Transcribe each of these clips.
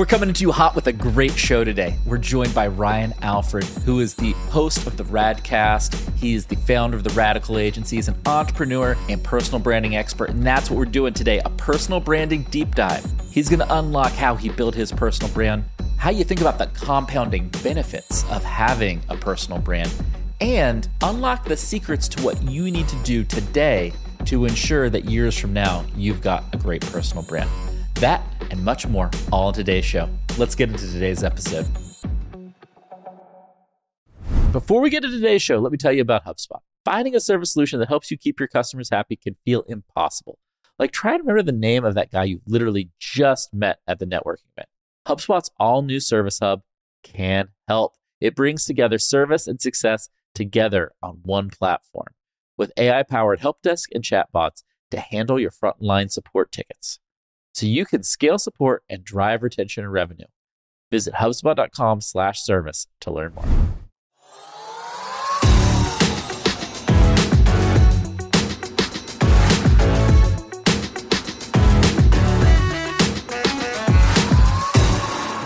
We're coming to you hot with a great show today. We're joined by Ryan Alford, who is the host of the Radcast. He is the founder of the Radical Agency. He's an entrepreneur and personal branding expert, and that's what we're doing today a personal branding deep dive. He's going to unlock how he built his personal brand, how you think about the compounding benefits of having a personal brand, and unlock the secrets to what you need to do today to ensure that years from now you've got a great personal brand. That and much more all in today's show. Let's get into today's episode. Before we get to today's show, let me tell you about HubSpot. Finding a service solution that helps you keep your customers happy can feel impossible. Like, try to remember the name of that guy you literally just met at the networking event. HubSpot's all new Service Hub can help. It brings together service and success together on one platform with AI powered help desk and chatbots to handle your frontline support tickets so you can scale support and drive retention and revenue. Visit HubSpot.com slash service to learn more.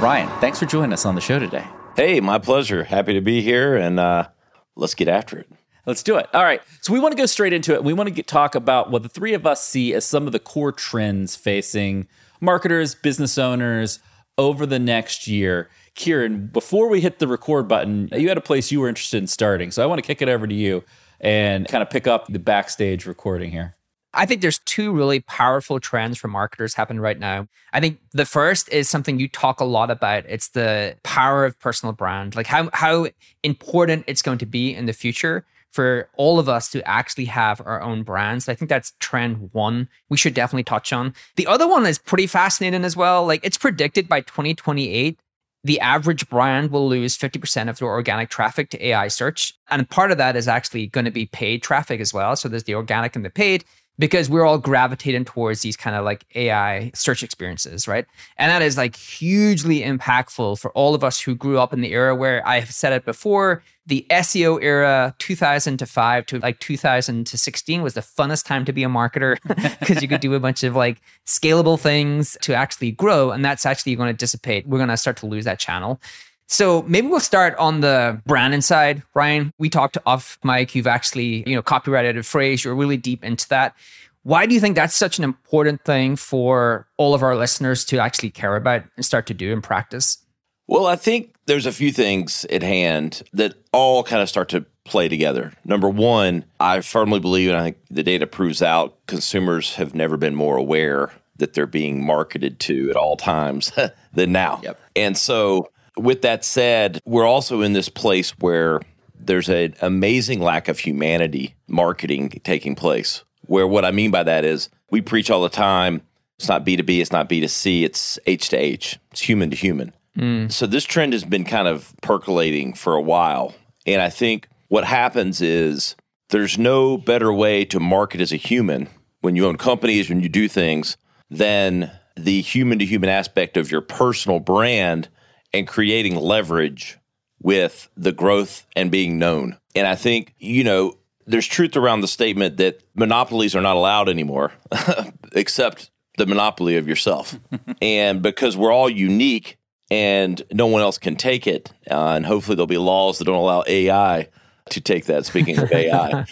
Ryan, thanks for joining us on the show today. Hey, my pleasure. Happy to be here, and uh, let's get after it. Let's do it. All right. So we want to go straight into it. We want to get, talk about what the three of us see as some of the core trends facing marketers, business owners over the next year. Kieran, before we hit the record button, you had a place you were interested in starting. So I want to kick it over to you and kind of pick up the backstage recording here. I think there's two really powerful trends for marketers happening right now. I think the first is something you talk a lot about. It's the power of personal brand, like how how important it's going to be in the future for all of us to actually have our own brands. I think that's trend one we should definitely touch on. The other one is pretty fascinating as well. Like it's predicted by 2028, the average brand will lose 50% of their organic traffic to AI search. And part of that is actually going to be paid traffic as well. So there's the organic and the paid because we're all gravitating towards these kind of like AI search experiences, right? And that is like hugely impactful for all of us who grew up in the era where I've said it before, the SEO era 2000 to 5 to like 2000 to 16 was the funnest time to be a marketer because you could do a bunch of like scalable things to actually grow and that's actually going to dissipate. We're going to start to lose that channel. So maybe we'll start on the branding side. Ryan, we talked off mic. You've actually, you know, copyrighted a phrase. You're really deep into that. Why do you think that's such an important thing for all of our listeners to actually care about and start to do in practice? Well, I think there's a few things at hand that all kind of start to play together. Number one, I firmly believe, and I think the data proves out, consumers have never been more aware that they're being marketed to at all times than now. Yep. And so with that said, we're also in this place where there's an amazing lack of humanity marketing taking place. Where what I mean by that is we preach all the time it's not B2B, it's not B2C, it's H to H, it's human to human. Mm. So this trend has been kind of percolating for a while. And I think what happens is there's no better way to market as a human when you own companies, when you do things, than the human to human aspect of your personal brand and creating leverage with the growth and being known. And I think, you know, there's truth around the statement that monopolies are not allowed anymore, except the monopoly of yourself. and because we're all unique and no one else can take it, uh, and hopefully there'll be laws that don't allow AI to take that. Speaking of AI,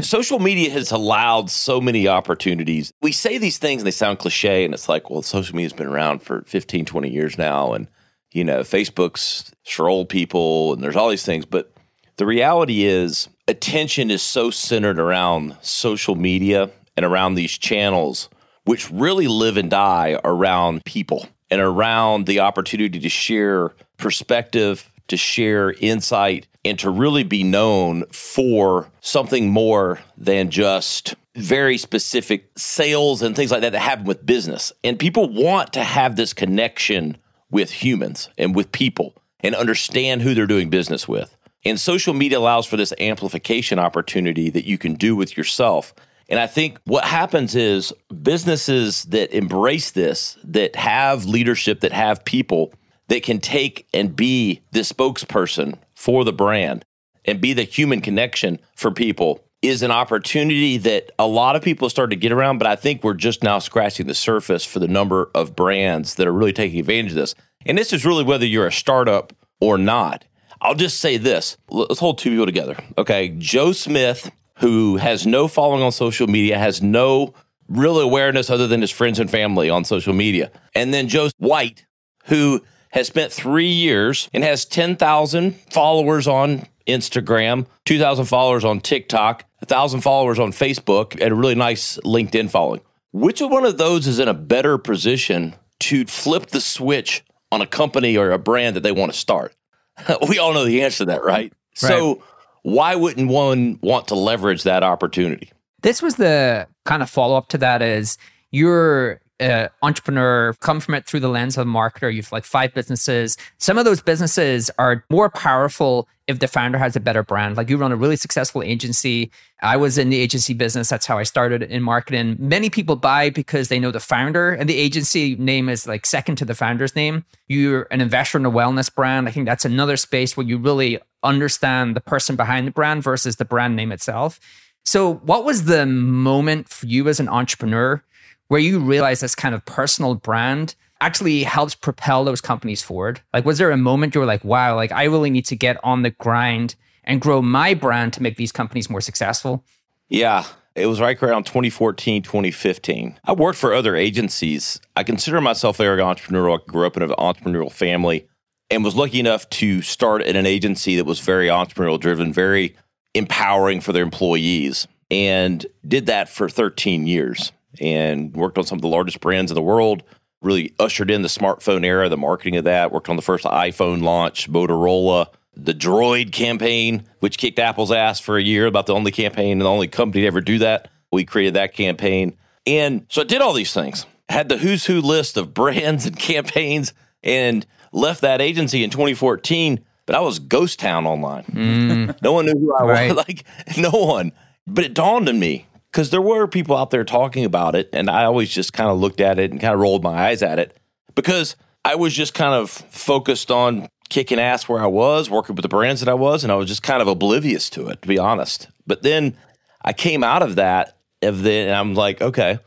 social media has allowed so many opportunities. We say these things and they sound cliche, and it's like, well, social media's been around for 15, 20 years now. And, you know, Facebook's for old people, and there's all these things. But the reality is, attention is so centered around social media and around these channels, which really live and die around people and around the opportunity to share perspective, to share insight, and to really be known for something more than just very specific sales and things like that that happen with business. And people want to have this connection with humans and with people and understand who they're doing business with. And social media allows for this amplification opportunity that you can do with yourself. And I think what happens is businesses that embrace this, that have leadership, that have people, that can take and be the spokesperson for the brand and be the human connection for people is an opportunity that a lot of people start to get around, but I think we're just now scratching the surface for the number of brands that are really taking advantage of this. And this is really whether you're a startup or not. I'll just say this let's hold two people together. Okay. Joe Smith, who has no following on social media, has no real awareness other than his friends and family on social media. And then Joe White, who has spent three years and has 10,000 followers on Instagram, 2,000 followers on TikTok, 1,000 followers on Facebook, and a really nice LinkedIn following. Which one of those is in a better position to flip the switch on a company or a brand that they want to start? we all know the answer to that, right? right? So, why wouldn't one want to leverage that opportunity? This was the kind of follow up to that is you're uh, entrepreneur, come from it through the lens of a marketer. You've like five businesses. Some of those businesses are more powerful if the founder has a better brand. Like you run a really successful agency. I was in the agency business. That's how I started in marketing. Many people buy because they know the founder, and the agency name is like second to the founder's name. You're an investor in a wellness brand. I think that's another space where you really understand the person behind the brand versus the brand name itself. So, what was the moment for you as an entrepreneur where you realize this kind of personal brand actually helps propel those companies forward? Like, was there a moment you were like, wow, like I really need to get on the grind and grow my brand to make these companies more successful? Yeah. It was right around 2014, 2015. I worked for other agencies. I consider myself very entrepreneurial. I grew up in an entrepreneurial family and was lucky enough to start at an agency that was very entrepreneurial driven, very empowering for their employees, and did that for 13 years and worked on some of the largest brands in the world. Really ushered in the smartphone era, the marketing of that. Worked on the first iPhone launch, Motorola, the Droid campaign, which kicked Apple's ass for a year, about the only campaign and the only company to ever do that. We created that campaign. And so I did all these things, had the who's who list of brands and campaigns, and left that agency in 2014. But I was ghost town online. Mm. no one knew who I right. was. Like, no one. But it dawned on me because there were people out there talking about it, and I always just kind of looked at it and kind of rolled my eyes at it because I was just kind of focused on kicking ass where I was, working with the brands that I was, and I was just kind of oblivious to it, to be honest. But then I came out of that, of the, and I'm like, okay,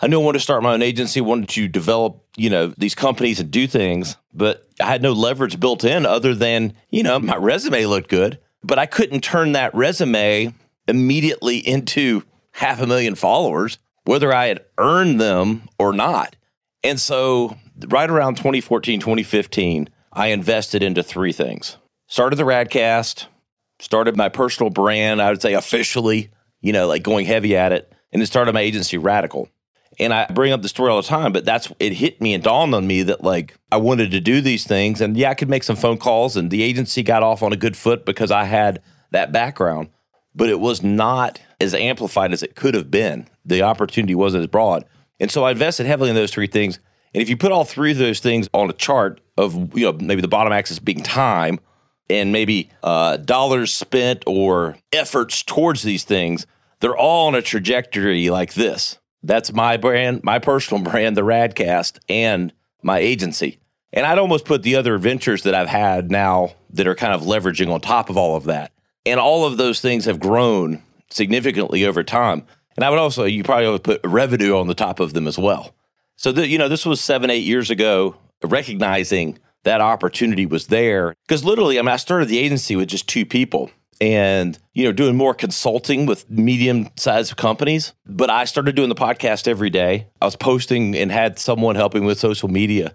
I knew I wanted to start my own agency, wanted to develop, you know, these companies and do things, but I had no leverage built in other than, you know, my resume looked good, but I couldn't turn that resume immediately into half a million followers, whether I had earned them or not. And so, right around 2014, 2015, I invested into three things. Started the Radcast, started my personal brand, I would say officially, you know, like going heavy at it, and then started my agency Radical. And I bring up the story all the time, but that's it hit me and dawned on me that like I wanted to do these things. And yeah, I could make some phone calls, and the agency got off on a good foot because I had that background but it was not as amplified as it could have been. The opportunity wasn't as broad. And so I invested heavily in those three things. And if you put all three of those things on a chart of, you know, maybe the bottom axis being time and maybe uh, dollars spent or efforts towards these things, they're all on a trajectory like this. That's my brand, my personal brand, the Radcast, and my agency. And I'd almost put the other ventures that I've had now that are kind of leveraging on top of all of that. And all of those things have grown significantly over time. And I would also, you probably would put revenue on the top of them as well. So, the, you know, this was seven, eight years ago, recognizing that opportunity was there. Because literally, I mean, I started the agency with just two people and, you know, doing more consulting with medium sized companies. But I started doing the podcast every day. I was posting and had someone helping with social media.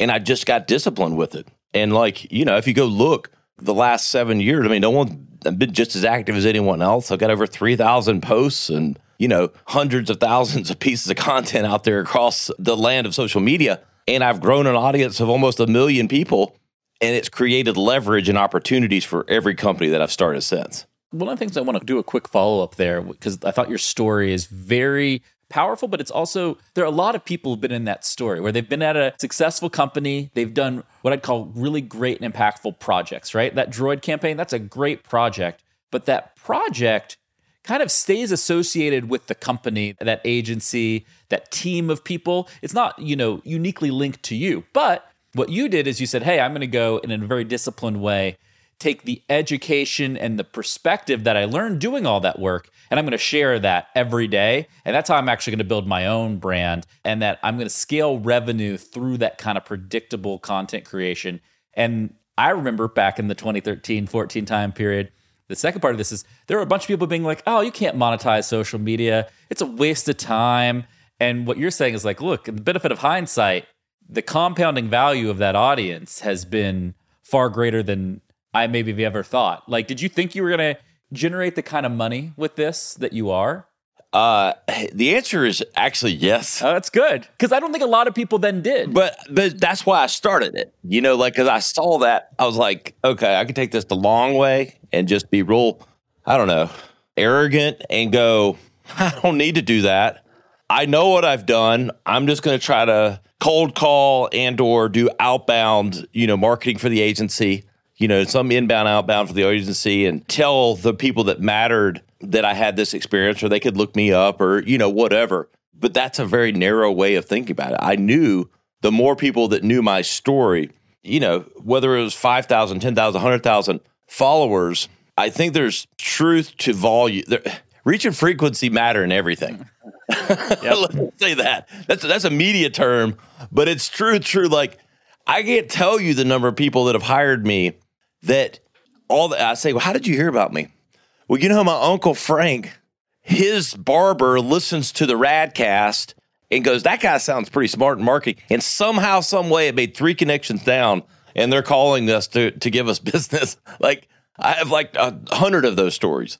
And I just got disciplined with it. And like, you know, if you go look the last seven years, I mean, no one I've been just as active as anyone else. I've got over 3,000 posts and, you know, hundreds of thousands of pieces of content out there across the land of social media. And I've grown an audience of almost a million people. And it's created leverage and opportunities for every company that I've started since. One of the things I want to do a quick follow up there because I thought your story is very powerful, but it's also there are a lot of people who've been in that story where they've been at a successful company, they've done what I'd call really great and impactful projects, right? That droid campaign, that's a great project, but that project kind of stays associated with the company, that agency, that team of people. It's not, you know, uniquely linked to you. But what you did is you said, "Hey, I'm going to go in a very disciplined way take the education and the perspective that I learned doing all that work And I'm going to share that every day. And that's how I'm actually going to build my own brand and that I'm going to scale revenue through that kind of predictable content creation. And I remember back in the 2013 14 time period, the second part of this is there were a bunch of people being like, oh, you can't monetize social media. It's a waste of time. And what you're saying is like, look, the benefit of hindsight, the compounding value of that audience has been far greater than I maybe ever thought. Like, did you think you were going to generate the kind of money with this that you are? Uh, the answer is actually yes. Oh, that's good because I don't think a lot of people then did. But but that's why I started it. You know, like because I saw that I was like, okay, I can take this the long way and just be real. I don't know, arrogant and go. I don't need to do that. I know what I've done. I'm just going to try to cold call and or do outbound, you know, marketing for the agency, you know, some inbound, outbound for the agency and tell the people that mattered that I had this experience or they could look me up or, you know, whatever. But that's a very narrow way of thinking about it. I knew the more people that knew my story, you know, whether it was 5,000, 10,000, 100,000 followers, I think there's truth to volume. There, reach and frequency matter in everything. Let's say that. That's that's a media term, but it's true. True. Like I can't tell you the number of people that have hired me that all the, I say. Well, how did you hear about me? Well, you know, my uncle Frank, his barber listens to the Radcast and goes, "That guy sounds pretty smart in marketing." And somehow, some way, it made three connections down, and they're calling us to to give us business. Like I have like a hundred of those stories,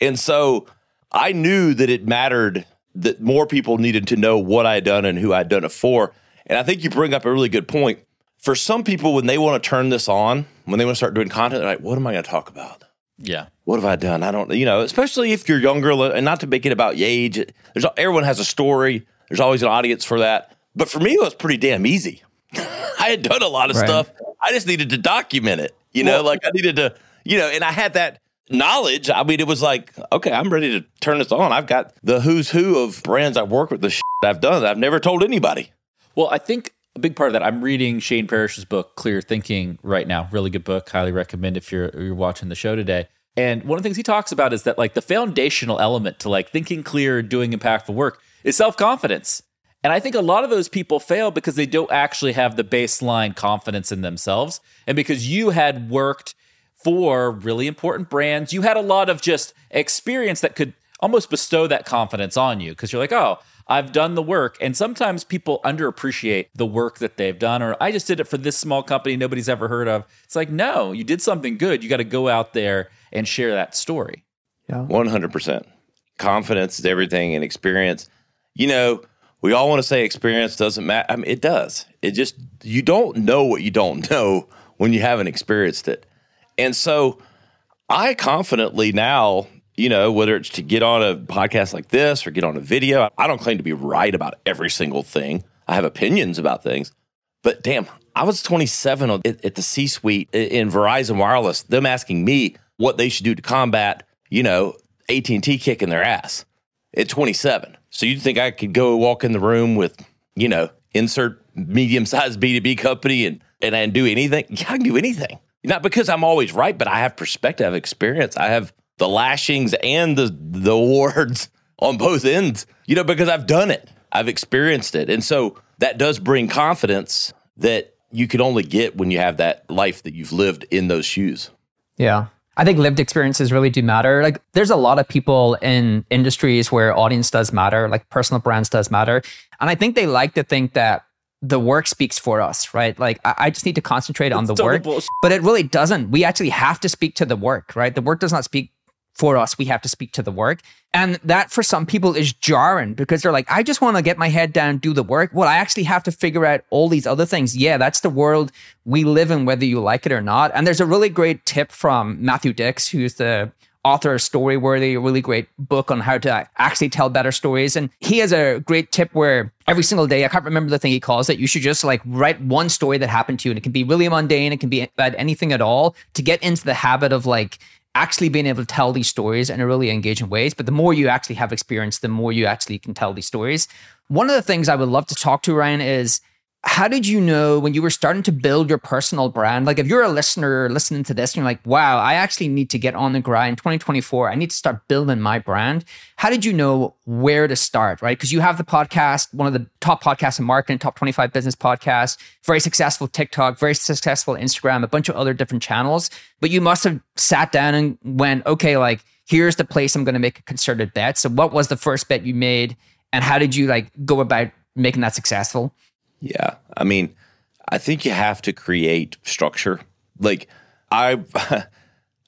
and so I knew that it mattered that more people needed to know what I had done and who I'd done it for. And I think you bring up a really good point. For some people, when they want to turn this on, when they want to start doing content, they're like, what am I going to talk about? Yeah. What have I done? I don't, you know, especially if you're younger and not to make it about your age. There's everyone has a story. There's always an audience for that. But for me, it was pretty damn easy. I had done a lot of right. stuff. I just needed to document it. You know, well, like I needed to, you know, and I had that knowledge. I mean, it was like, okay, I'm ready to turn this on. I've got the who's who of brands I've worked with, the shit I've done I've never told anybody. Well, I think a big part of that, I'm reading Shane Parrish's book, Clear Thinking, right now. Really good book. Highly recommend if you're you're watching the show today. And one of the things he talks about is that like the foundational element to like thinking clear, doing impactful work is self confidence. And I think a lot of those people fail because they don't actually have the baseline confidence in themselves. And because you had worked for really important brands, you had a lot of just experience that could almost bestow that confidence on you because you're like, oh, I've done the work. And sometimes people underappreciate the work that they've done, or I just did it for this small company nobody's ever heard of. It's like, no, you did something good. You got to go out there and share that story. Yeah. 100%. Confidence is everything and experience. You know, we all want to say experience doesn't matter. I mean, it does. It just, you don't know what you don't know when you haven't experienced it. And so I confidently now, you know, whether it's to get on a podcast like this or get on a video, I don't claim to be right about every single thing. I have opinions about things. But damn, I was 27 at, the C suite in Verizon Wireless, them asking me what they should do to combat, you know, AT&T kicking their ass at 27. So you'd think I could go walk in the room with, you know, insert medium-sized B2B company and, and, and do anything? Yeah, I can do anything. Not because I'm always right, but I have perspective, I have experience. I have the lashings and the the awards on both ends. You know, because I've done it. I've experienced it. And so that does bring confidence that you can only get when you have that life that you've lived in those shoes. Yeah. I think lived experiences really do matter. Like there's a lot of people in industries where audience does matter, like personal brands does matter. And I think they like to think that the work speaks for us, right? Like I, I just need to concentrate on the work, but it really doesn't. We actually have to speak to the work, right? The work does not speak for us. We have to speak to the work. And that for some people is jarring because they're like, I just want to get my head down, do the work. Well, I actually have to figure out all these other things. Yeah, that's the world we live in, whether you like it or not. And there's a really great tip from Matthew Dicks, who's the author of Storyworthy, a really great book on how to actually tell better stories. And he has a great tip where every single day, I can't remember the thing he calls it, you should just like write one story that happened to you. And it can be really mundane, it can be about anything at all to get into the habit of like, actually being able to tell these stories in a really engaging ways. But the more you actually have experience, the more you actually can tell these stories. One of the things I would love to talk to Ryan is how did you know when you were starting to build your personal brand? Like, if you're a listener listening to this and you're like, wow, I actually need to get on the grind 2024, I need to start building my brand. How did you know where to start, right? Because you have the podcast, one of the top podcasts in marketing, top 25 business podcasts, very successful TikTok, very successful Instagram, a bunch of other different channels. But you must have sat down and went, okay, like, here's the place I'm going to make a concerted bet. So, what was the first bet you made? And how did you like go about making that successful? Yeah. I mean, I think you have to create structure. Like I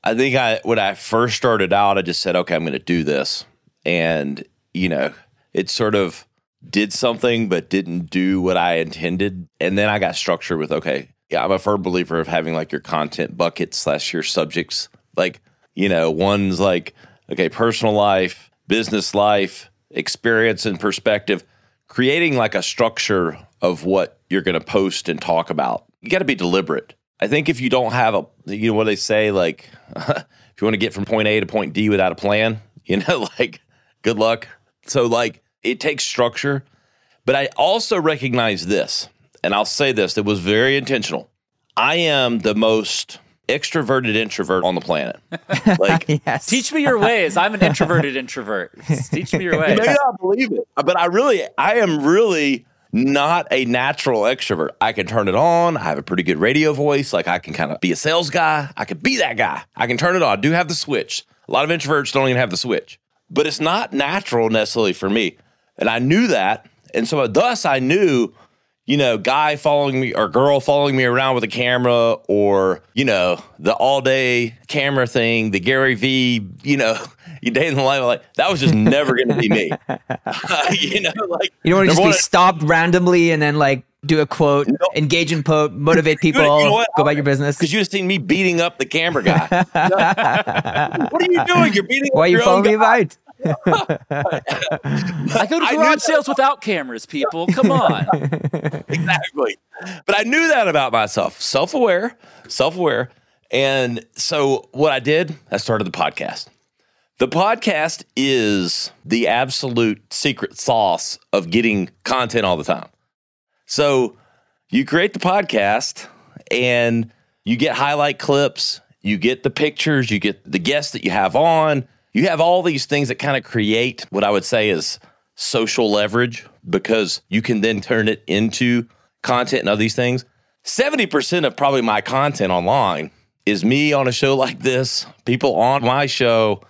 I think I when I first started out, I just said, okay, I'm gonna do this. And, you know, it sort of did something but didn't do what I intended. And then I got structured with, okay, yeah, I'm a firm believer of having like your content buckets slash your subjects. Like, you know, one's like, okay, personal life, business life, experience and perspective, creating like a structure of what you're going to post and talk about. You got to be deliberate. I think if you don't have a, you know what they say, like if you want to get from point A to point D without a plan, you know, like good luck. So like it takes structure, but I also recognize this, and I'll say this: it was very intentional. I am the most extroverted introvert on the planet. Like, yes. teach me your ways. I'm an introverted introvert. Teach me your ways. You may not believe it, but I really, I am really not a natural extrovert. I can turn it on. I have a pretty good radio voice. Like I can kind of be a sales guy. I can be that guy. I can turn it on. I do have the switch. A lot of introverts don't even have the switch, but it's not natural necessarily for me. And I knew that. And so thus I knew you know, guy following me or girl following me around with a camera or, you know, the all day camera thing, the Gary V, you know, you day in the life, like that was just never going to be me. you know, like, you don't want to just be stopped randomly and then like do a quote, engage in quote, motivate people, you know go about your business. Because you just seen me beating up the camera guy. what are you doing? You're beating Why are you following me about? I go to garage sales without cameras, people. Come on. exactly. But I knew that about myself. Self aware, self aware. And so what I did, I started the podcast. The podcast is the absolute secret sauce of getting content all the time. So you create the podcast and you get highlight clips, you get the pictures, you get the guests that you have on, you have all these things that kind of create what I would say is social leverage because you can then turn it into content and other these things. 70% of probably my content online is me on a show like this, people on my show,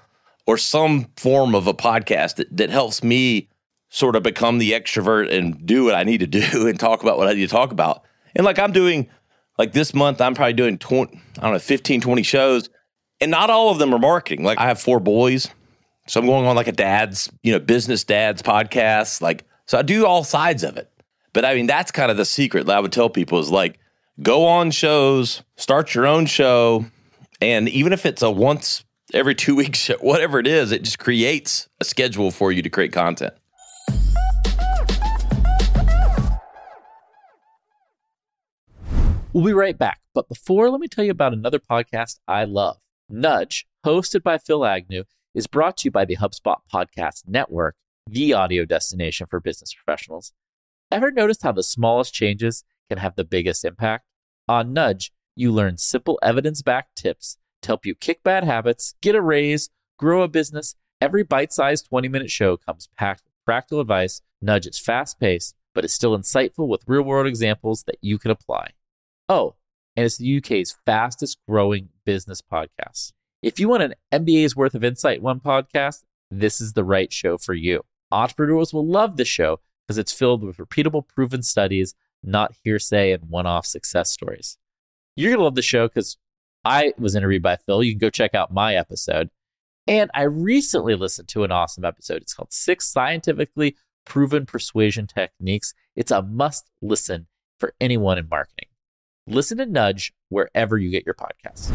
or some form of a podcast that, that helps me sort of become the extrovert and do what I need to do and talk about what I need to talk about. And like I'm doing, like this month, I'm probably doing 20, I don't know, 15, 20 shows and not all of them are marketing. Like I have four boys, so I'm going on like a dad's, you know, business dad's podcast. Like, so I do all sides of it. But I mean, that's kind of the secret that I would tell people is like, go on shows, start your own show, and even if it's a once every two weeks show, whatever it is, it just creates a schedule for you to create content. We'll be right back. But before, let me tell you about another podcast I love. Nudge, hosted by Phil Agnew, is brought to you by the HubSpot Podcast Network, the audio destination for business professionals. Ever noticed how the smallest changes can have the biggest impact? On Nudge, you learn simple evidence backed tips to help you kick bad habits, get a raise, grow a business. Every bite sized 20 minute show comes packed with practical advice. Nudge is fast paced, but is still insightful with real world examples that you can apply. Oh, and it's the UK's fastest growing business podcast. If you want an MBA's worth of insight in one podcast, this is the right show for you. Entrepreneurs will love the show because it's filled with repeatable, proven studies, not hearsay and one off success stories. You're going to love the show because I was interviewed by Phil. You can go check out my episode. And I recently listened to an awesome episode. It's called Six Scientifically Proven Persuasion Techniques. It's a must listen for anyone in marketing. Listen to Nudge wherever you get your podcasts.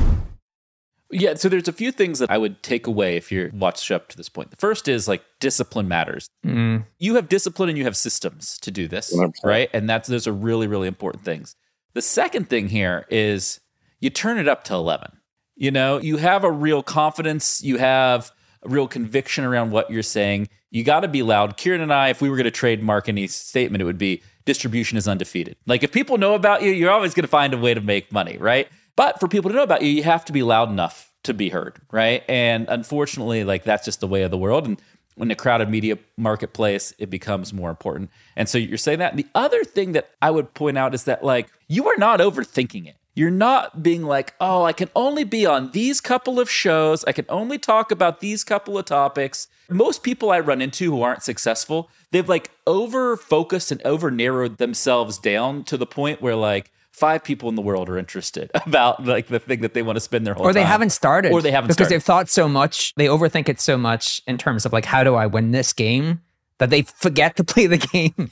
Yeah, so there's a few things that I would take away if you're watched up to this point. The first is like discipline matters. Mm. You have discipline and you have systems to do this, 100%. right? And that's those are really really important things. The second thing here is you turn it up to 11. You know, you have a real confidence, you have a real conviction around what you're saying. You got to be loud. Kieran and I, if we were going to trademark any statement, it would be distribution is undefeated. Like if people know about you, you're always going to find a way to make money, right? But for people to know about you, you have to be loud enough to be heard, right? And unfortunately, like that's just the way of the world. And in a crowded media marketplace, it becomes more important. And so you're saying that. And the other thing that I would point out is that like you are not overthinking it. You're not being like, oh, I can only be on these couple of shows. I can only talk about these couple of topics. Most people I run into who aren't successful, they've like over focused and over narrowed themselves down to the point where like five people in the world are interested about like the thing that they want to spend their whole or they time. haven't started Or they haven't because started. they've thought so much they overthink it so much in terms of like how do i win this game that they forget to play the game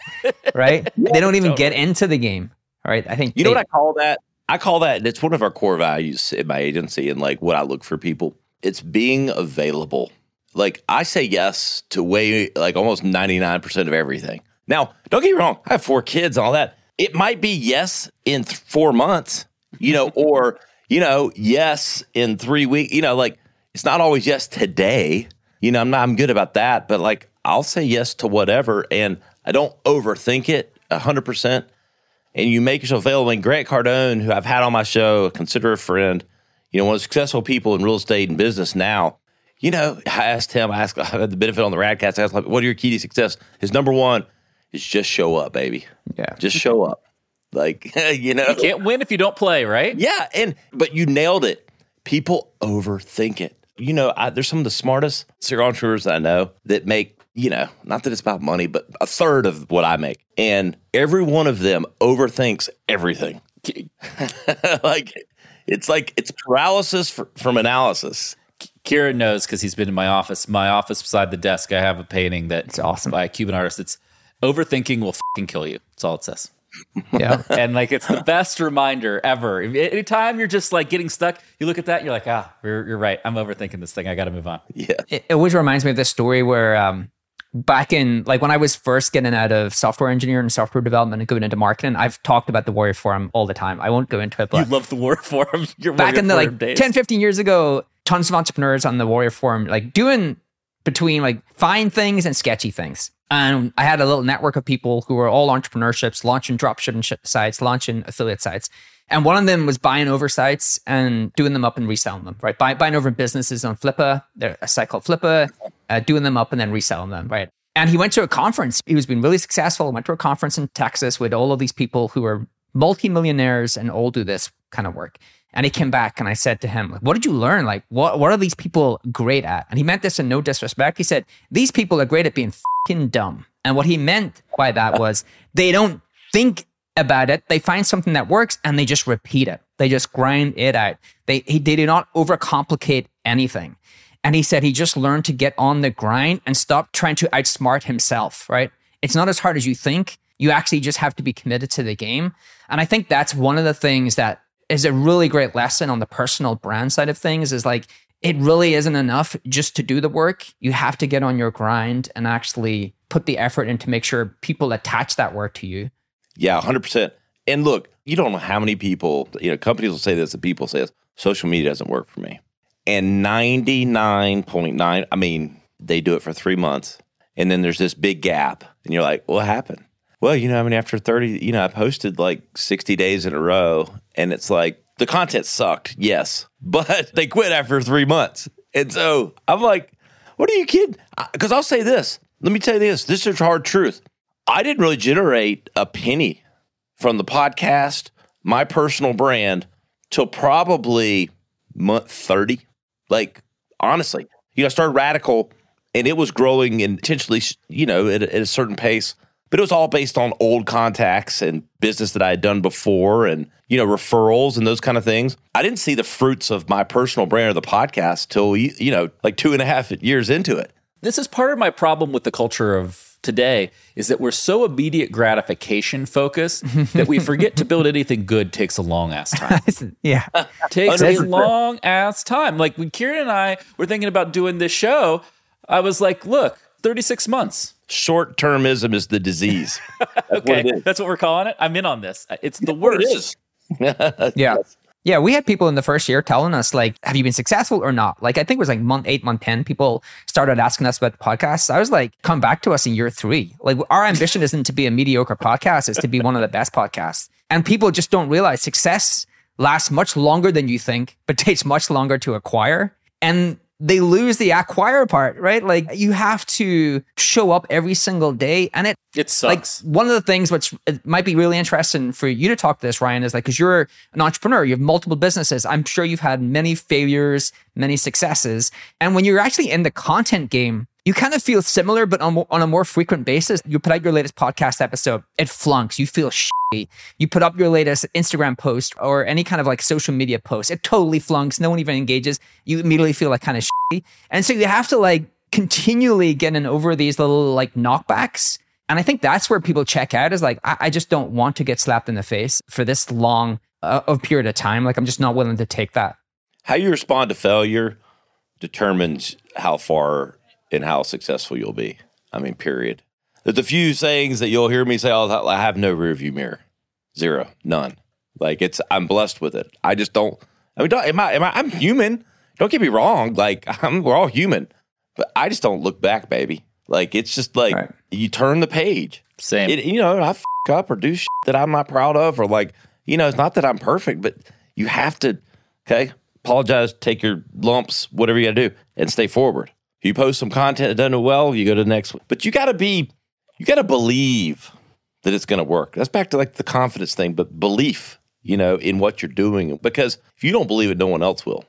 right they don't even get into the game right i think You know what I call that? I call that it's one of our core values in my agency and like what I look for people. It's being available. Like I say yes to way like almost 99% of everything. Now, don't get me wrong, I have four kids and all that. It might be yes in th- 4 months, you know, or you know, yes in 3 weeks, you know, like it's not always yes today. You know, I'm not I'm good about that, but like I'll say yes to whatever and I don't overthink it 100% and you make yourself available. And Grant Cardone, who I've had on my show, consider a friend, you know, one of the successful people in real estate and business now. You know, I asked him, I asked, I had the benefit on the Radcast. I asked, him, what are your key to success? His number one is just show up, baby. yeah Just show up. Like, you know, you Can't win if you don't play, right? yeah. And, but you nailed it. People overthink it. You know, I, there's some of the smartest serial entrepreneurs that I know that make, you know, not that it's about money, but a third of what I make. And every one of them overthinks everything. like, it's like it's paralysis fr- from analysis. Kieran knows because he's been in my office. My office beside the desk, I have a painting that's awesome. by a Cuban artist. It's overthinking will fucking kill you. That's all it says. yeah and like it's the best reminder ever. Anytime you're just like getting stuck, you look at that, and you're like, ah, you're, you're right. I'm overthinking this thing. I got to move on. Yeah. it, it always reminds me of this story where um, back in like when I was first getting out of software engineering and software development and going into marketing, I've talked about the Warrior Forum all the time. I won't go into it, but You love the Warrior forum. Your back Warrior in the Forum like days. 10, 15 years ago, tons of entrepreneurs on the Warrior Forum like doing between like fine things and sketchy things. And I had a little network of people who were all entrepreneurships, launching dropshipping sh- sites, launching affiliate sites. And one of them was buying over sites and doing them up and reselling them, right? Buy, buying over businesses on Flippa, there's a site called Flippa, uh, doing them up and then reselling them, right? And he went to a conference. He was being really successful. Went to a conference in Texas with all of these people who are multimillionaires and all do this kind of work. And he came back and I said to him, like, what did you learn? Like, what, what are these people great at? And he meant this in no disrespect. He said, these people are great at being fucking dumb. And what he meant by that was they don't think about it. They find something that works and they just repeat it. They just grind it out. They, they do not overcomplicate anything. And he said he just learned to get on the grind and stop trying to outsmart himself, right? It's not as hard as you think. You actually just have to be committed to the game. And I think that's one of the things that is a really great lesson on the personal brand side of things is like, it really isn't enough just to do the work. You have to get on your grind and actually put the effort in to make sure people attach that work to you. Yeah, 100%. And look, you don't know how many people, you know, companies will say this and people say this social media doesn't work for me. And 99.9, I mean, they do it for three months. And then there's this big gap. And you're like, what happened? Well, you know, I mean, after 30, you know, I posted like 60 days in a row. And it's like, the content sucked, yes, but they quit after three months. And so I'm like, what are you kidding? Because I'll say this. Let me tell you this. This is hard truth. I didn't really generate a penny from the podcast, my personal brand, till probably month 30. Like, honestly, you know, I started Radical and it was growing intentionally, you know, at, a- at a certain pace, but it was all based on old contacts and business that I had done before and, you know, referrals and those kind of things. I didn't see the fruits of my personal brand or the podcast till, you know, like two and a half years into it. this is part of my problem with the culture of today is that we're so immediate gratification focused that we forget to build anything good takes a long ass time. yeah. takes a 100%. long ass time. Like when Kieran and I were thinking about doing this show, I was like, look, 36 months. Short termism is the disease. That's Okay. it is. That's what we're calling it. I'm in on this. It's the What worst. it is. Yeah. Yeah, we had people in the first year telling us, like, have you been successful or not? Like, I think it was like month eight, month 10, people started asking us about the podcast. I was like, come back to us in year three. Like, our ambition isn't to be a mediocre podcast, it's to be one of the best podcasts. And people just don't realize success lasts much longer than you think, but takes much longer to acquire. And they lose the acquire part, right? Like you have to show up every single day. And it it sucks. Like one of the things which it might be really interesting for you to talk to this, Ryan, is like because you're an entrepreneur, you have multiple businesses. I'm sure you've had many failures, many successes. And when you're actually in the content game, you kind of feel similar, but on, on a more frequent basis. You put out your latest podcast episode, it flunks. You feel shitty. You put up your latest Instagram post or any kind of like social media post, it totally flunks. No one even engages. You immediately feel like kind of shitty. And so you have to like continually getting over these little like knockbacks. And I think that's where people check out is like, I, I just don't want to get slapped in the face for this long uh, of period of time. Like I'm just not willing to take that. How you respond to failure determines how far and how successful you'll be. I mean, period. There's a few sayings that you'll hear me say all the time. I have no rearview mirror, zero, none. Like it's, I'm blessed with it. I just don't. I mean, don't, am I? Am I? I'm human. Don't get me wrong. Like I'm, we're all human, but I just don't look back, baby. Like it's just like right. you turn the page. Same. It, you know, I f- up or do shit that I'm not proud of, or like you know, it's not that I'm perfect, but you have to. Okay, apologize, take your lumps, whatever you got to do, and stay forward. If you post some content that doesn't do well, you go to the next one. But you got to be, you got to believe that it's going to work. That's back to like the confidence thing, but belief, you know, in what you're doing. Because if you don't believe it, no one else will.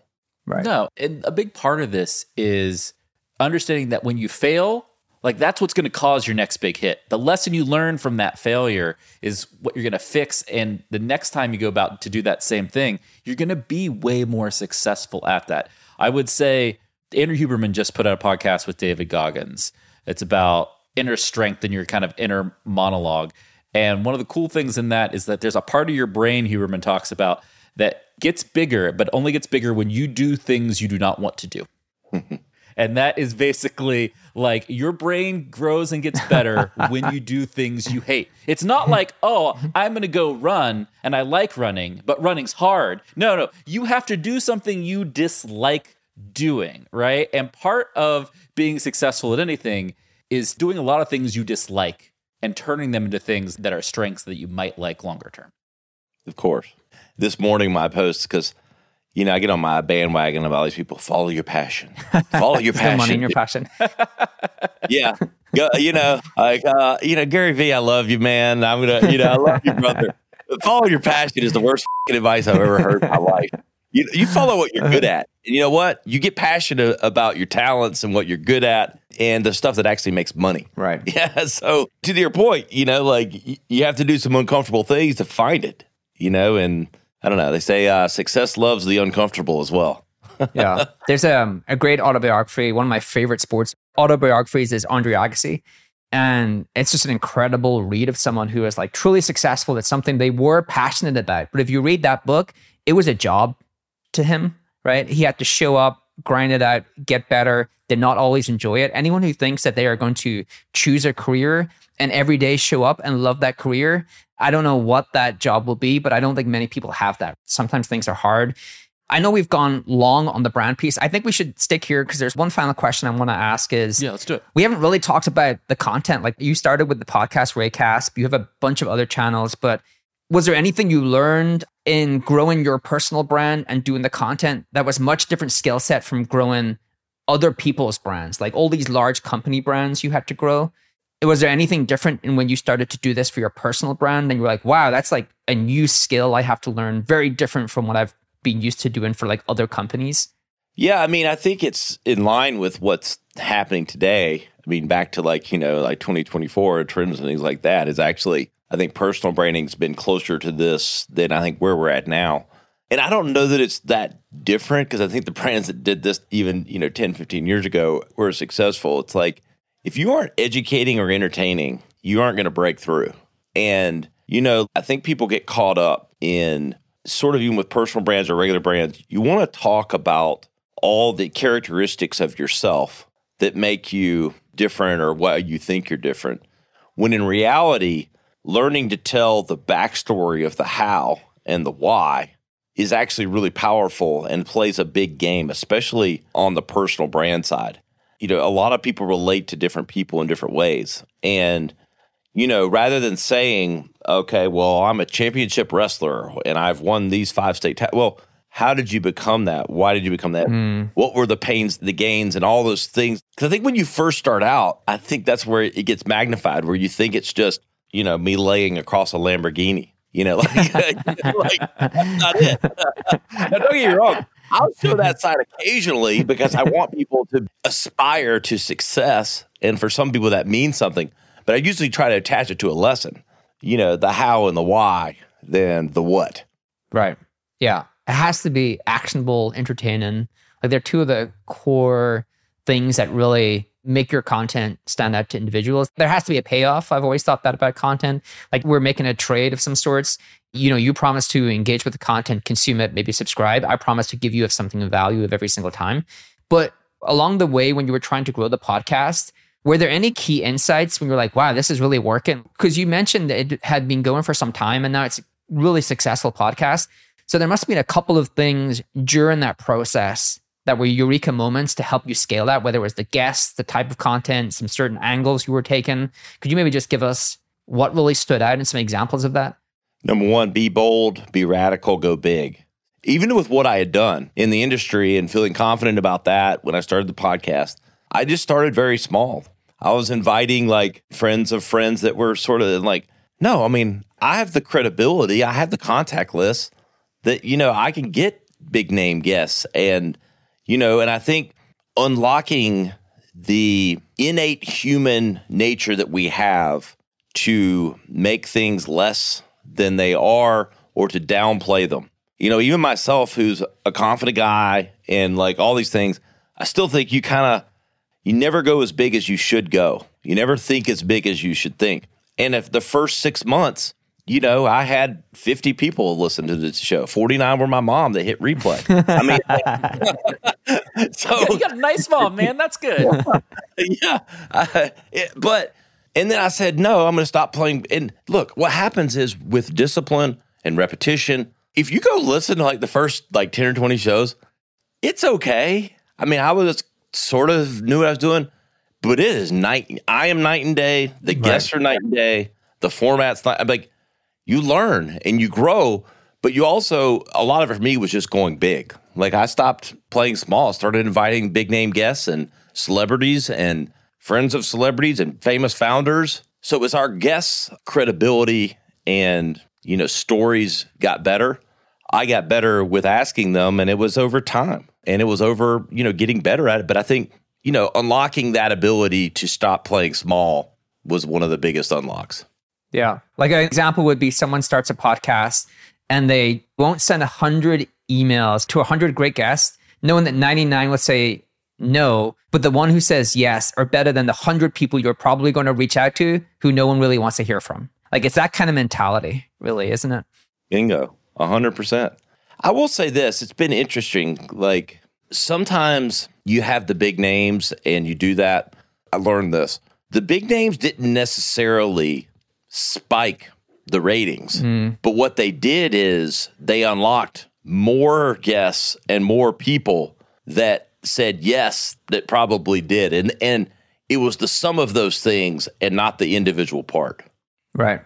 Right. No, and a big part of this is understanding that when you fail, like that's what's going to cause your next big hit. The lesson you learn from that failure is what you're going to fix. And the next time you go about to do that same thing, you're going to be way more successful at that. I would say Andrew Huberman just put out a podcast with David Goggins. It's about inner strength and your kind of inner monologue. And one of the cool things in that is that there's a part of your brain Huberman talks about that gets bigger, but only gets bigger when you do things you do not want to do. and that is basically like your brain grows and gets better when you do things you hate. It's not like, oh, I'm going to go run and I like running, but running's hard. No, no, you have to do something you dislike doing, right? And part of being successful at anything is doing a lot of things you dislike and turning them into things that are strengths that you might like longer term. Of course. This morning, my post, because, you know, I get on my bandwagon of all these people follow your passion. Follow your passion. money in your passion. yeah. you know, like, uh, you know, Gary Vee, I love you, man. I'm to, you know, I love you, brother. follow your passion is the worst advice I've ever heard in my life. You, you follow what you're good at. And you know what? You get passionate about your talents and what you're good at and the stuff that actually makes money. Right. Yeah. So to your point, you know, like you have to do some uncomfortable things to find it, you know, and I don't know. They say uh, success loves the uncomfortable as well. yeah. There's um, a great autobiography. One of my favorite sports autobiographies is Andre Agassi. And it's just an incredible read of someone who is like truly successful at something they were passionate about. But if you read that book, it was a job to him, right? He had to show up, grind it out, get better, did not always enjoy it. Anyone who thinks that they are going to choose a career and every day show up and love that career, I don't know what that job will be, but I don't think many people have that. Sometimes things are hard. I know we've gone long on the brand piece. I think we should stick here because there's one final question I want to ask is Yeah, let's do it. We haven't really talked about the content. Like you started with the podcast Radcast, you have a bunch of other channels, but was there anything you learned in growing your personal brand and doing the content that was much different skill set from growing other people's brands like all these large company brands you had to grow. Was there anything different in when you started to do this for your personal brand and you're like wow that's like a new skill i have to learn very different from what i've been used to doing for like other companies yeah i mean i think it's in line with what's happening today. I mean back to like you know like 2024 trends and things like that is actually I think personal branding's been closer to this than I think where we're at now. And I don't know that it's that different because I think the brands that did this even, you know, 10, 15 years ago were successful. It's like if you aren't educating or entertaining, you aren't going to break through. And, you know, I think people get caught up in sort of even with personal brands or regular brands, you want to talk about all the characteristics of yourself that make you different or why you think you're different. When in reality, learning to tell the backstory of the how and the why is actually really powerful and plays a big game, especially on the personal brand side. You know, a lot of people relate to different people in different ways. And, you know, rather than saying, okay, well, I'm a championship wrestler and I've won these five state, ta-. well, how did you become that? Why did you become that? Mm. What were the pains, the gains, and all those things? Because I think when you first start out, I think that's where it gets magnified, where you think it's just, you know, me laying across a Lamborghini. You know, like, like that's not it. now, don't get me wrong. I'll show that side occasionally because I want people to aspire to success. And for some people, that means something. But I usually try to attach it to a lesson, you know, the how and the why, then the what. Right. Yeah. It has to be actionable, entertaining. Like they're two of the core things that really make your content stand out to individuals. There has to be a payoff. I've always thought that about content. Like we're making a trade of some sorts. You know, you promise to engage with the content, consume it, maybe subscribe. I promise to give you something of value of every single time. But along the way, when you were trying to grow the podcast, were there any key insights when you're like, wow, this is really working? Because you mentioned that it had been going for some time and now it's a really successful podcast. So there must have been a couple of things during that process that were eureka moments to help you scale that, whether it was the guests, the type of content, some certain angles you were taking. Could you maybe just give us what really stood out and some examples of that? Number one, be bold, be radical, go big. Even with what I had done in the industry and feeling confident about that when I started the podcast, I just started very small. I was inviting like friends of friends that were sort of like, no, I mean, I have the credibility, I have the contact list that, you know, I can get big name guests and you know, and I think unlocking the innate human nature that we have to make things less than they are or to downplay them. You know, even myself, who's a confident guy and like all these things, I still think you kind of, you never go as big as you should go. You never think as big as you should think. And if the first six months, you know, I had 50 people listen to this show. 49 were my mom that hit replay. I mean, so you got a nice mom, man. That's good. yeah. Uh, it, but, and then I said, no, I'm going to stop playing. And look, what happens is with discipline and repetition, if you go listen to like the first like 10 or 20 shows, it's okay. I mean, I was sort of knew what I was doing, but it is night. I am night and day. The right. guests are night and day. The format's not, I'm like, you learn and you grow, but you also, a lot of it for me was just going big. Like I stopped playing small, started inviting big name guests and celebrities and friends of celebrities and famous founders. So as our guests' credibility and, you know, stories got better, I got better with asking them and it was over time and it was over, you know, getting better at it. But I think, you know, unlocking that ability to stop playing small was one of the biggest unlocks. Yeah. Like an example would be someone starts a podcast and they won't send a 100 emails to 100 great guests, knowing that 99 will say no, but the one who says yes are better than the 100 people you're probably going to reach out to who no one really wants to hear from. Like it's that kind of mentality, really, isn't it? Bingo. 100%. I will say this it's been interesting. Like sometimes you have the big names and you do that. I learned this. The big names didn't necessarily spike the ratings. Mm. But what they did is they unlocked more guests and more people that said yes that probably did. And and it was the sum of those things and not the individual part. Right.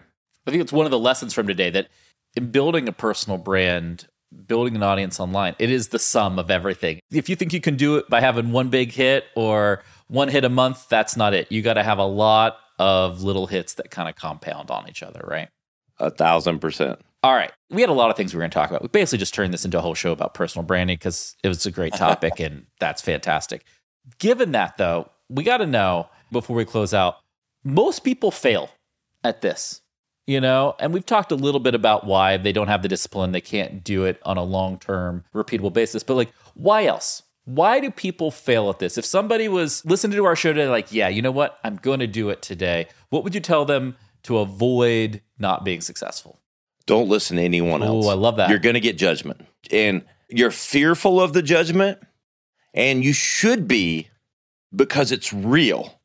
I think it's one of the lessons from today that in building a personal brand, building an audience online, it is the sum of everything. If you think you can do it by having one big hit or one hit a month, that's not it. You got to have a lot of little hits that kind of compound on each other, right? A thousand percent. All right. We had a lot of things we were going to talk about. We basically just turned this into a whole show about personal branding because it was a great topic and that's fantastic. Given that, though, we got to know before we close out most people fail at this, you know? And we've talked a little bit about why they don't have the discipline, they can't do it on a long term, repeatable basis. But like, why else? Why do people fail at this? If somebody was listening to our show today, like, yeah, you know what? I'm going to do it today. What would you tell them to avoid not being successful? Don't listen to anyone else. Oh, I love that. You're going to get judgment. And you're fearful of the judgment, and you should be because it's real.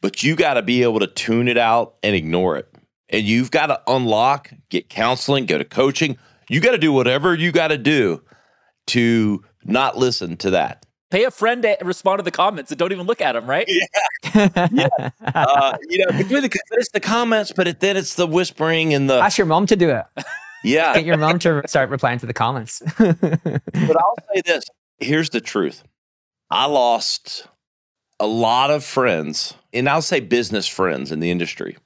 But you got to be able to tune it out and ignore it. And you've got to unlock, get counseling, go to coaching. You got to do whatever you got to do to not listen to that. Pay a friend to respond to the comments and don't even look at them, right? Yeah. uh, you know, it's the comments, but it, then it's the whispering and the. Ask your mom to do it. Yeah. Get your mom to start replying to the comments. but I'll say this here's the truth I lost a lot of friends, and I'll say business friends in the industry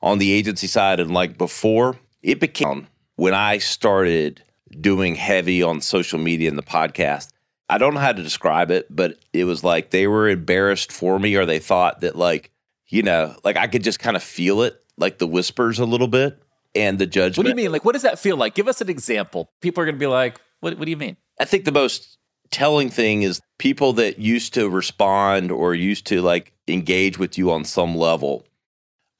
on the agency side. And like before, it became when I started doing heavy on social media and the podcast. I don't know how to describe it, but it was like they were embarrassed for me, or they thought that, like, you know, like I could just kind of feel it, like the whispers a little bit and the judgment. What do you mean? Like, what does that feel like? Give us an example. People are going to be like, what, what do you mean? I think the most telling thing is people that used to respond or used to like engage with you on some level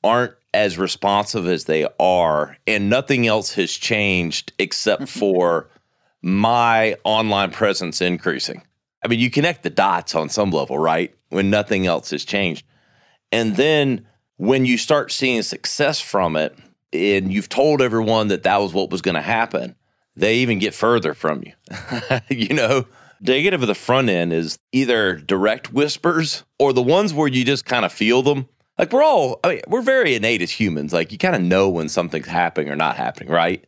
aren't as responsive as they are and nothing else has changed except for my online presence increasing. I mean, you connect the dots on some level, right? When nothing else has changed. And then when you start seeing success from it and you've told everyone that that was what was going to happen, they even get further from you. you know, negative of the front end is either direct whispers or the ones where you just kind of feel them. Like we're all, I mean, we're very innate as humans. Like you kind of know when something's happening or not happening, right?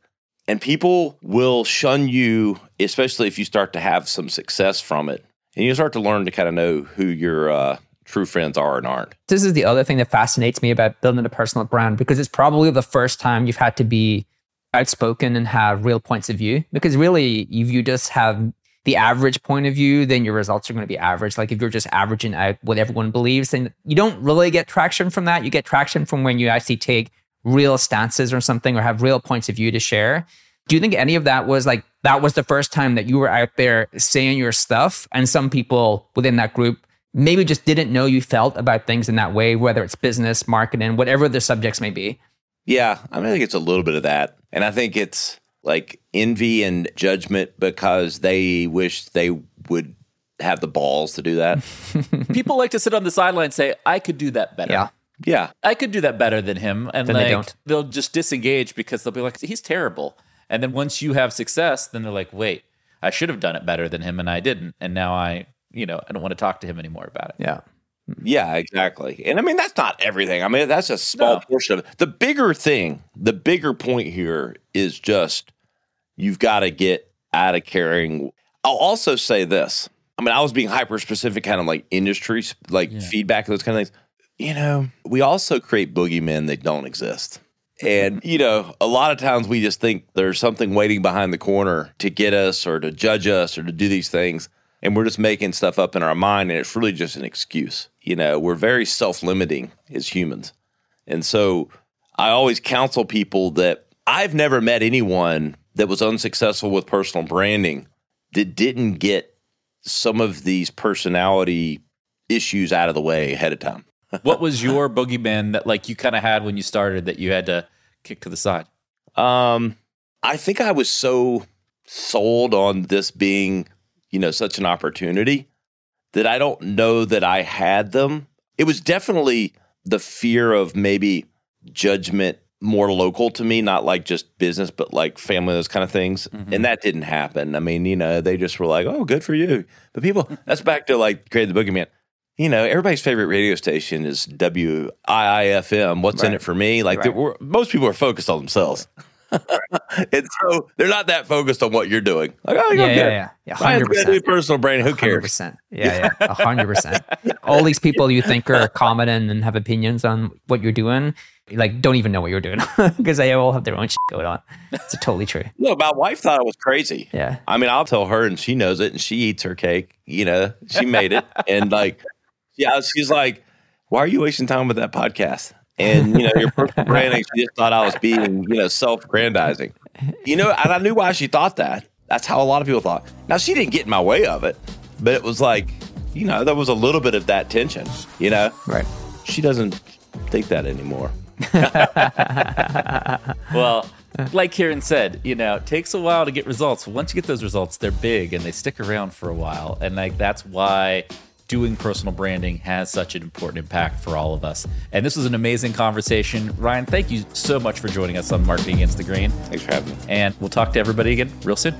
And people will shun you, especially if you start to have some success from it. And you start to learn to kind of know who your uh, true friends are and aren't. This is the other thing that fascinates me about building a personal brand because it's probably the first time you've had to be outspoken and have real points of view. Because really, if you just have the average point of view, then your results are going to be average. Like if you're just averaging out what everyone believes, then you don't really get traction from that. You get traction from when you actually take real stances or something or have real points of view to share. Do you think any of that was like that was the first time that you were out there saying your stuff and some people within that group maybe just didn't know you felt about things in that way, whether it's business, marketing, whatever the subjects may be? Yeah, I mean, I think it's a little bit of that. And I think it's like envy and judgment because they wish they would have the balls to do that. People like to sit on the sideline and say, I could do that better. Yeah. Yeah. I could do that better than him. And Then like, they don't. they'll just disengage because they'll be like, he's terrible. And then once you have success, then they're like, wait, I should have done it better than him and I didn't. And now I, you know, I don't want to talk to him anymore about it. Yeah. Yeah, exactly. And I mean, that's not everything. I mean, that's a small No. portion of it. The bigger thing, the bigger point here is just you've got to get out of caring. I'll also say this. I mean, I was being hyper specific, kind of like industry, like Yeah. feedback, those kind of things. You know, we also create boogeymen that don't exist. And, you know, a lot of times we just think there's something waiting behind the corner to get us or to judge us or to do these things. And we're just making stuff up in our mind. And it's really just an excuse. You know, we're very self limiting as humans. And so I always counsel people that I've never met anyone that was unsuccessful with personal branding that didn't get some of these personality issues out of the way ahead of time. What was your boogeyman that like you kind of had when you started that you had to kick to the side? Um, I think I was so sold on this being, you know, such an opportunity that I don't know that I had them. It was definitely the fear of maybe judgment more local to me, not like just business, but like family, those kind of things. And that didn't happen. I mean, you know, they just were like, oh, good for you. But people, that's back to like create the boogeyman. You know, everybody's favorite radio station is WIIFM. What's in it for me? Like, Right. we're, most people are focused on themselves. and so they're not that focused on what you're doing. Like, oh, Yeah, yeah, yeah. Yeah, Ryan's gonna do 100%. personal branding. Who Hundred cares? percent. Yeah, yeah, a hundred percent. All these people you think are competent and have opinions on what you're doing, like don't even know what you're doing because they all have their own shit going on. It's totally true. No, my wife thought it was crazy. Yeah. I mean, I'll tell her, and she knows it, and she eats her cake. You know, she made it, and like, yeah, she's like, "Why are you wasting time with that podcast?" And you know, your personal branding. She just thought I was being, you know, self-grandizing. You know, and I knew why she thought that. That's how a lot of people thought. Now, she didn't get in my way of it, but it was like, you know, there was a little bit of that tension. You know, Right. she doesn't think that anymore. Well, like Kieran said, you know, it takes a while to get results. Once you get those results, they're big and they stick around for a while. And like that's why doing personal branding has such an important impact for all of us. And this was an amazing conversation. Ryan, thank you so much for joining us on Marketing Against the Grain. Thanks for having me. And we'll talk to everybody again real soon.